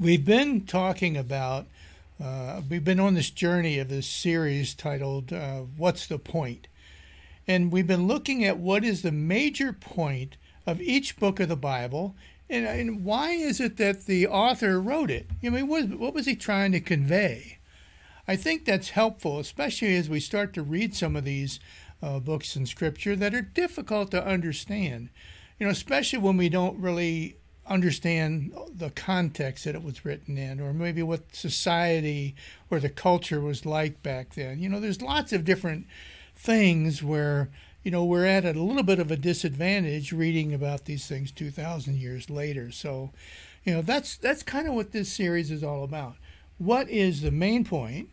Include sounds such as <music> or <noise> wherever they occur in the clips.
We've been talking about, uh, we've been on this journey of this series titled uh, What's the Point? And we've been looking at what is the major point of each book of the Bible and, and why is it that the author wrote it? I mean, what, what was he trying to convey? I think that's helpful, especially as we start to read some of these uh, books in Scripture that are difficult to understand. You know, especially when we don't really understand the context that it was written in, or maybe what society or the culture was like back then. You know, there's lots of different things where you know we're at a little bit of a disadvantage reading about these things 2,000 years later. So, you know, that's that's kind of what this series is all about. What is the main point?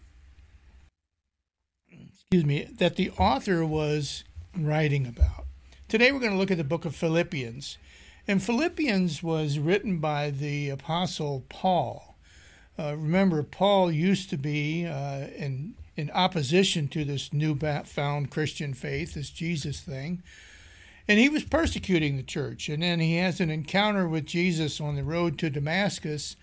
Excuse me, that the author was writing about. Today we're going to look at the book of Philippians. And Philippians was written by the Apostle Paul. Uh, remember, Paul used to be uh, in, in opposition to this new found Christian faith, this Jesus thing. And he was persecuting the church. And then he has an encounter with Jesus on the road to Damascus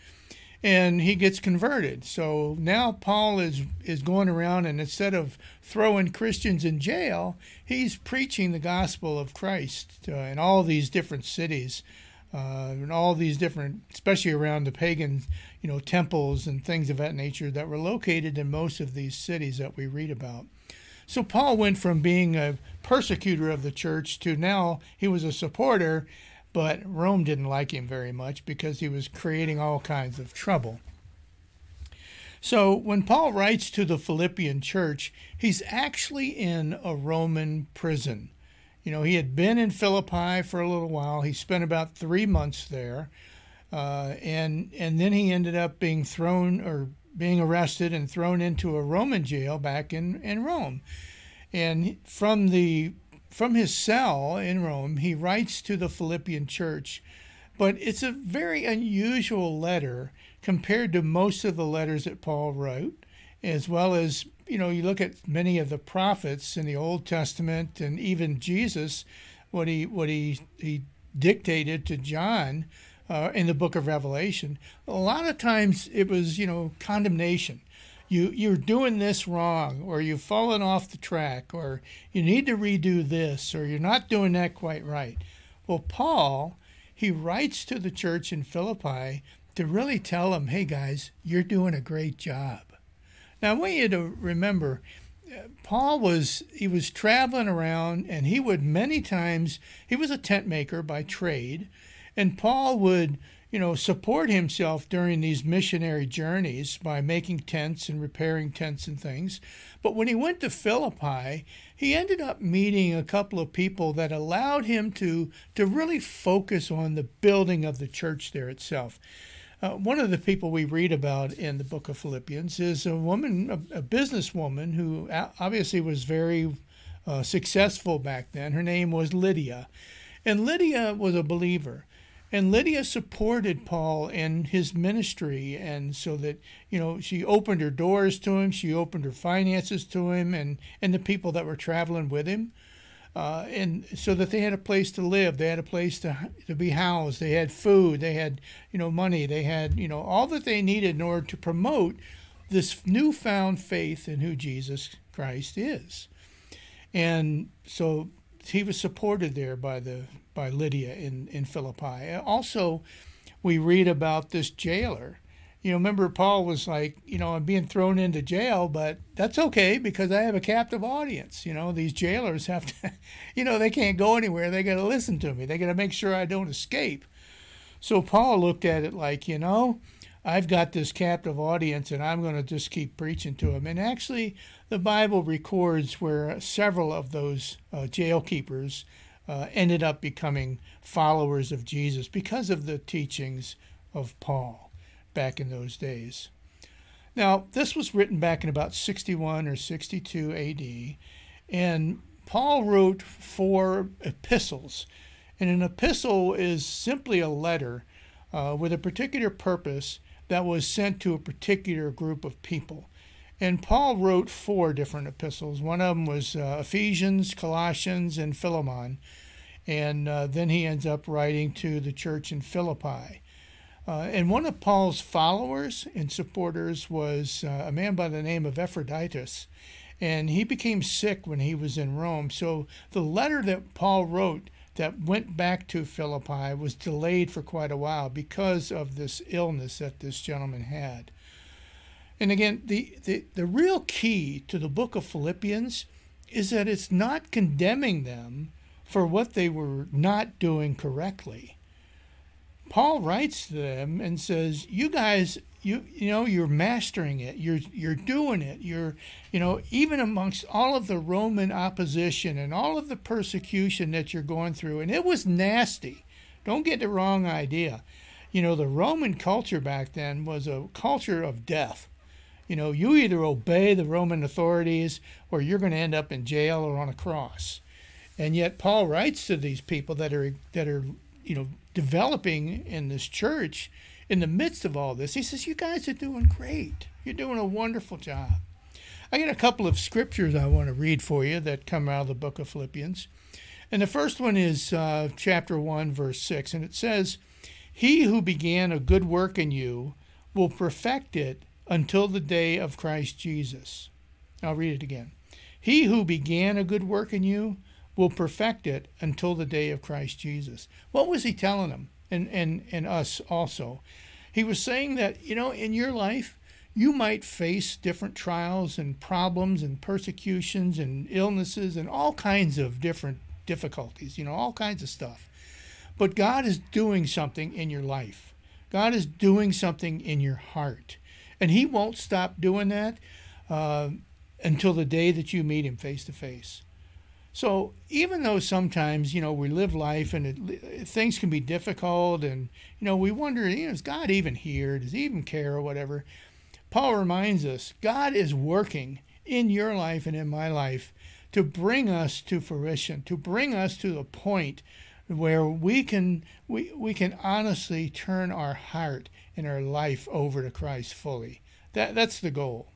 and he gets converted. So now Paul is is going around and instead of throwing Christians in jail, he's preaching the gospel of Christ uh, in all these different cities, uh, and all these different, especially around the pagan, you know, temples and things of that nature that were located in most of these cities that we read about. So Paul went from being a persecutor of the church to now he was a supporter but Rome didn't like him very much because he was creating all kinds of trouble. So when Paul writes to the Philippian church, he's actually in a Roman prison. You know, he had been in Philippi for a little while. He spent about three months there, uh, and and then he ended up being thrown or being arrested and thrown into a Roman jail back in in Rome. And from the from his cell in Rome, he writes to the Philippian church, but it's a very unusual letter compared to most of the letters that Paul wrote, as well as, you know, you look at many of the prophets in the Old Testament and even Jesus, what he what he he dictated to John uh, in the book of Revelation. A lot of times it was, you know, condemnation you you're doing this wrong or you've fallen off the track or you need to redo this or you're not doing that quite right. Well paul he writes to the church in philippi to really tell them hey guys you're doing a great job. Now i want you to remember uh, paul was he was traveling around and he would many times he was a tent maker by trade and paul would you know, support himself during these missionary journeys by making tents and repairing tents and things. But when he went to Philippi, he ended up meeting a couple of people that allowed him to to really focus on the building of the church there itself. Uh, one of the people we read about in the book of Philippians is a woman, a, a businesswoman who obviously was very uh, successful back then. Her name was Lydia. And Lydia was a believer. And Lydia supported Paul in his ministry, and so that you know she opened her doors to him, she opened her finances to him, and and the people that were traveling with him, uh, and so that they had a place to live, they had a place to to be housed, they had food, they had you know money, they had you know all that they needed in order to promote this newfound faith in who Jesus Christ is, and so he was supported there by the by Lydia in, in Philippi. Also, we read about this jailer. You know, remember Paul was like, you know, I'm being thrown into jail, but that's okay because I have a captive audience. You know, these jailers have to, <laughs> you know, they can't go anywhere. They got to listen to me. They got to make sure I don't escape. So Paul looked at it like, you know, I've got this captive audience and I'm going to just keep preaching to them. And actually, the Bible records where several of those uh, jail keepers uh, ended up becoming followers of Jesus because of the teachings of Paul back in those days. Now, this was written back in about 61 or 62 AD, and Paul wrote four epistles. And an epistle is simply a letter uh, with a particular purpose that was sent to a particular group of people. And Paul wrote four different epistles. One of them was uh, Ephesians, Colossians, and Philemon. And uh, then he ends up writing to the church in Philippi. Uh, and one of Paul's followers and supporters was uh, a man by the name of Epaphroditus. And he became sick when he was in Rome. So the letter that Paul wrote that went back to Philippi was delayed for quite a while because of this illness that this gentleman had. And again, the, the, the real key to the book of Philippians is that it's not condemning them for what they were not doing correctly. Paul writes to them and says, "You guys, you you know, you're mastering it. You're you're doing it. You're, you know, even amongst all of the Roman opposition and all of the persecution that you're going through, and it was nasty. Don't get the wrong idea. You know, the Roman culture back then was a culture of death. You know, you either obey the Roman authorities or you're going to end up in jail or on a cross. And yet Paul writes to these people that are that are, you know, developing in this church in the midst of all this. He says, "You guys are doing great. You're doing a wonderful job." I got a couple of scriptures I want to read for you that come out of the book of Philippians. And the first one is uh, chapter 1, verse 6. And it says, He who began a good work in you will perfect it until the day of Christ Jesus. I'll read it again. He who began a good work in you will perfect it until the day of Christ Jesus. What was he telling them and, and, and us also? He was saying that, you know, in your life, you might face different trials and problems and persecutions and illnesses and all kinds of different difficulties, you know, all kinds of stuff. But God is doing something in your life. God is doing something in your heart. And He won't stop doing that uh, until the day that you meet Him face to face. So even though sometimes you know we live life and it, things can be difficult, and you know we wonder, you know, is God even here? Does He even care or whatever? Paul reminds us God is working in your life and in my life to bring us to fruition, to bring us to the point where we can we, we can honestly turn our heart and our life over to Christ fully. That that's the goal.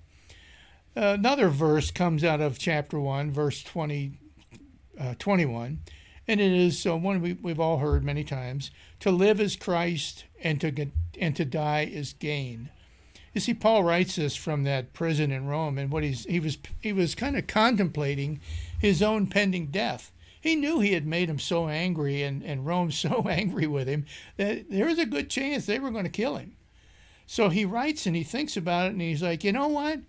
Another verse comes out of chapter 1, verse 20 uh, 21. And it is uh, one we, we've all heard many times to live is Christ and to, get, and to die is gain. You see, Paul writes this from that prison in Rome, and what he's he was he was kind of contemplating his own pending death. He knew he had made him so angry, and, and Rome <laughs> so angry with him that there was a good chance they were going to kill him. So he writes and he thinks about it, and he's like, you know what?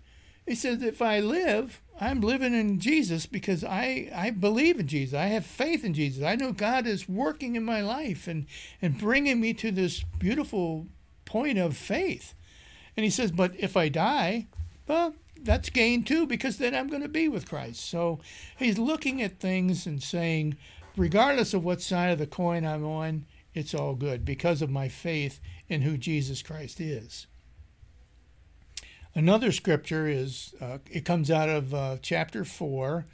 He says, if I live, I'm living in Jesus because I, I believe in Jesus. I have faith in Jesus. I know God is working in my life and, and bringing me to this beautiful point of faith. And he says, but if I die, well, that's gain too because then I'm going to be with Christ. So he's looking at things and saying, regardless of what side of the coin I'm on, it's all good because of my faith in who Jesus Christ is. Another scripture is, uh, it comes out of uh, chapter 4,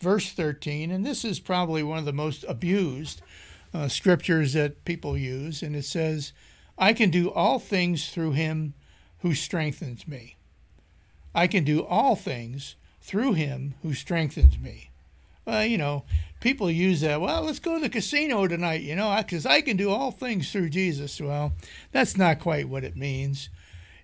verse 13, and this is probably one of the most abused uh, scriptures that people use, and it says, I can do all things through him who strengthens me. I can do all things through him who strengthens me. Well, you know, people use that. Well, let's go to the casino tonight, you know, because I can do all things through Jesus. Well, that's not quite what it means.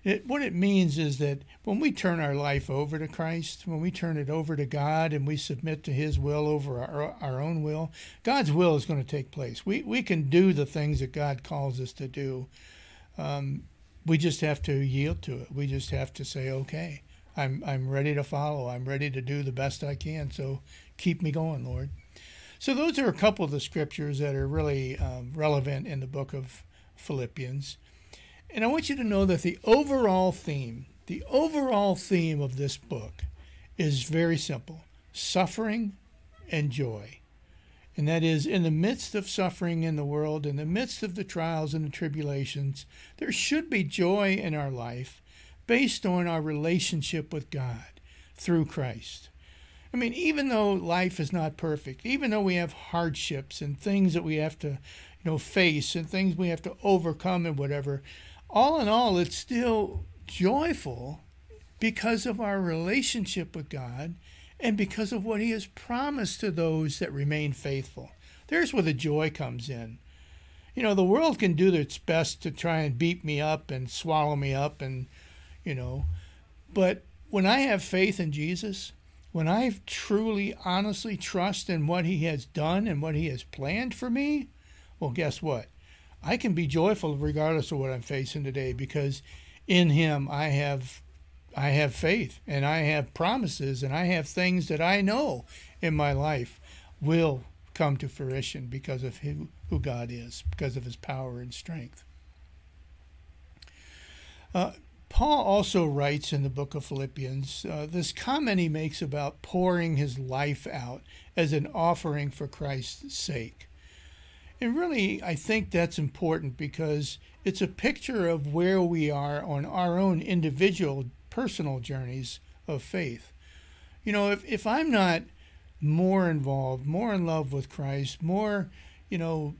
It, what it means is that when we turn our life over to Christ, when we turn it over to God and we submit to His will over our, our own will, God's will is going to take place. We, we can do the things that God calls us to do. Um, we just have to yield to it. We just have to say, okay, I'm, I'm ready to follow. I'm ready to do the best I can. So keep me going, Lord. So those are a couple of the scriptures that are really um, relevant in the book of Philippians. And I want you to know that the overall theme, the overall theme of this book is very simple suffering and joy. And that is, in the midst of suffering in the world, in the midst of the trials and the tribulations, there should be joy in our life based on our relationship with God through Christ. I mean, even though life is not perfect, even though we have hardships and things that we have to, you know, face and things we have to overcome and whatever, all in all, it's still joyful because of our relationship with God and because of what He has promised to those that remain faithful. There's where the joy comes in. You know, the world can do its best to try and beat me up and swallow me up and, you know, but when I have faith in Jesus, when I truly, honestly trust in what He has done and what He has planned for me, well, guess what? I can be joyful regardless of what I'm facing today because in Him I have I have faith and I have promises and I have things that I know in my life will come to fruition because of who, who God is, because of his power and strength. Uh, Paul also writes in the book of Philippians uh, this comment he makes about pouring his life out as an offering for Christ's sake. And really, I think that's important because it's a picture of where we are on our own individual personal journeys of faith. You know, if, if I'm not more involved, more in love with Christ, more, you know,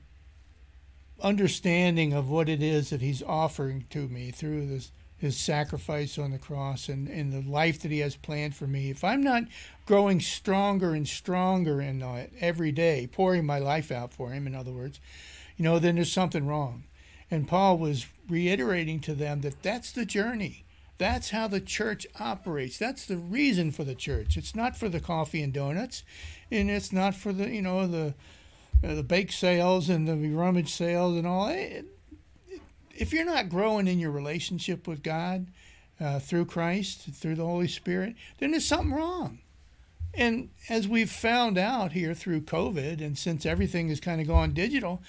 understanding of what it is that He's offering to me through this, His sacrifice on the cross and, and the life that He has planned for me, if I'm not growing stronger and stronger in that every day, pouring my life out for Him, in other words, you know, then there's something wrong. And Paul was reiterating to them that that's the journey. That's how the church operates. That's the reason for the church. It's not for the coffee and donuts, and it's not for the you know the uh, the bake sales and the rummage sales and all. It, if you're not growing in your relationship with God uh, through Christ, through the Holy Spirit, then there's something wrong. And as we've found out here through COVID, and since everything has kind of gone digital,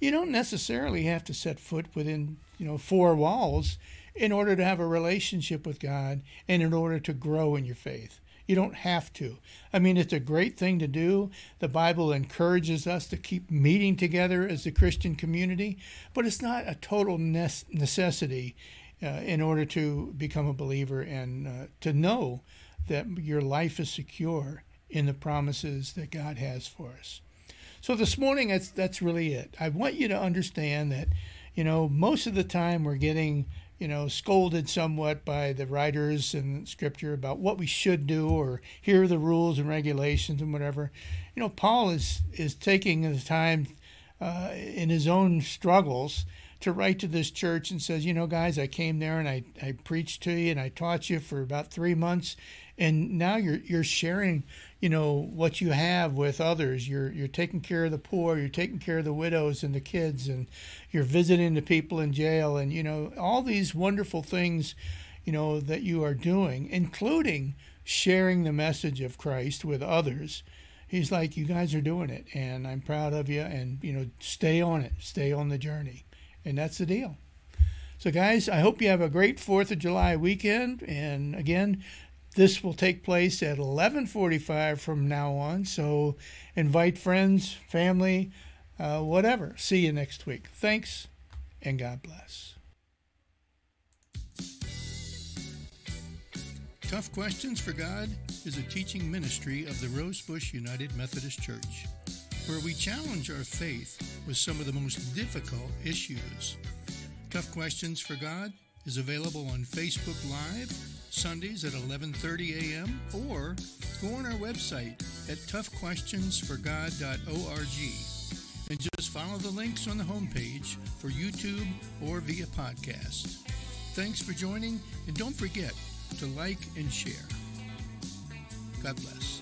you don't necessarily have to set foot within you know four walls in order to have a relationship with God and in order to grow in your faith. You don't have to. I mean, it's a great thing to do. The Bible encourages us to keep meeting together as a Christian community, but it's not a total necessity uh, in order to become a believer and uh, to know that your life is secure in the promises that God has for us. So this morning, that's that's really it. I want you to understand that, you know, most of the time we're getting you know, scolded somewhat by the writers and Scripture about what we should do, or here are the rules and regulations and whatever. You know, Paul is is taking the time uh, in his own struggles to write to this church and says, you know, guys, I came there and I, I preached to you and I taught you for about three months, and now you're you're sharing you know what you have with others. You're you're taking care of the poor you're taking care of the widows and the kids and you're visiting the people in jail and you know all these wonderful things you know that you are doing including sharing the message of Christ with others. He's like you guys are doing it and I'm proud of you and you know stay on it stay on the journey. And that's the deal. So guys I hope you have a great 4th of July weekend and again this will take place at 11:45 from now on. So invite friends, family, uh, whatever. See you next week. Thanks, and God bless. Tough Questions for God is a teaching ministry of the Rosebush United Methodist Church, where we challenge our faith with some of the most difficult issues. Tough Questions for God is available on Facebook Live Sundays at 11:30 a.m. or go on our website at toughquestionsforgod.org and just follow the links on the homepage for YouTube or via podcast. Thanks for joining and don't forget to like and share. God bless.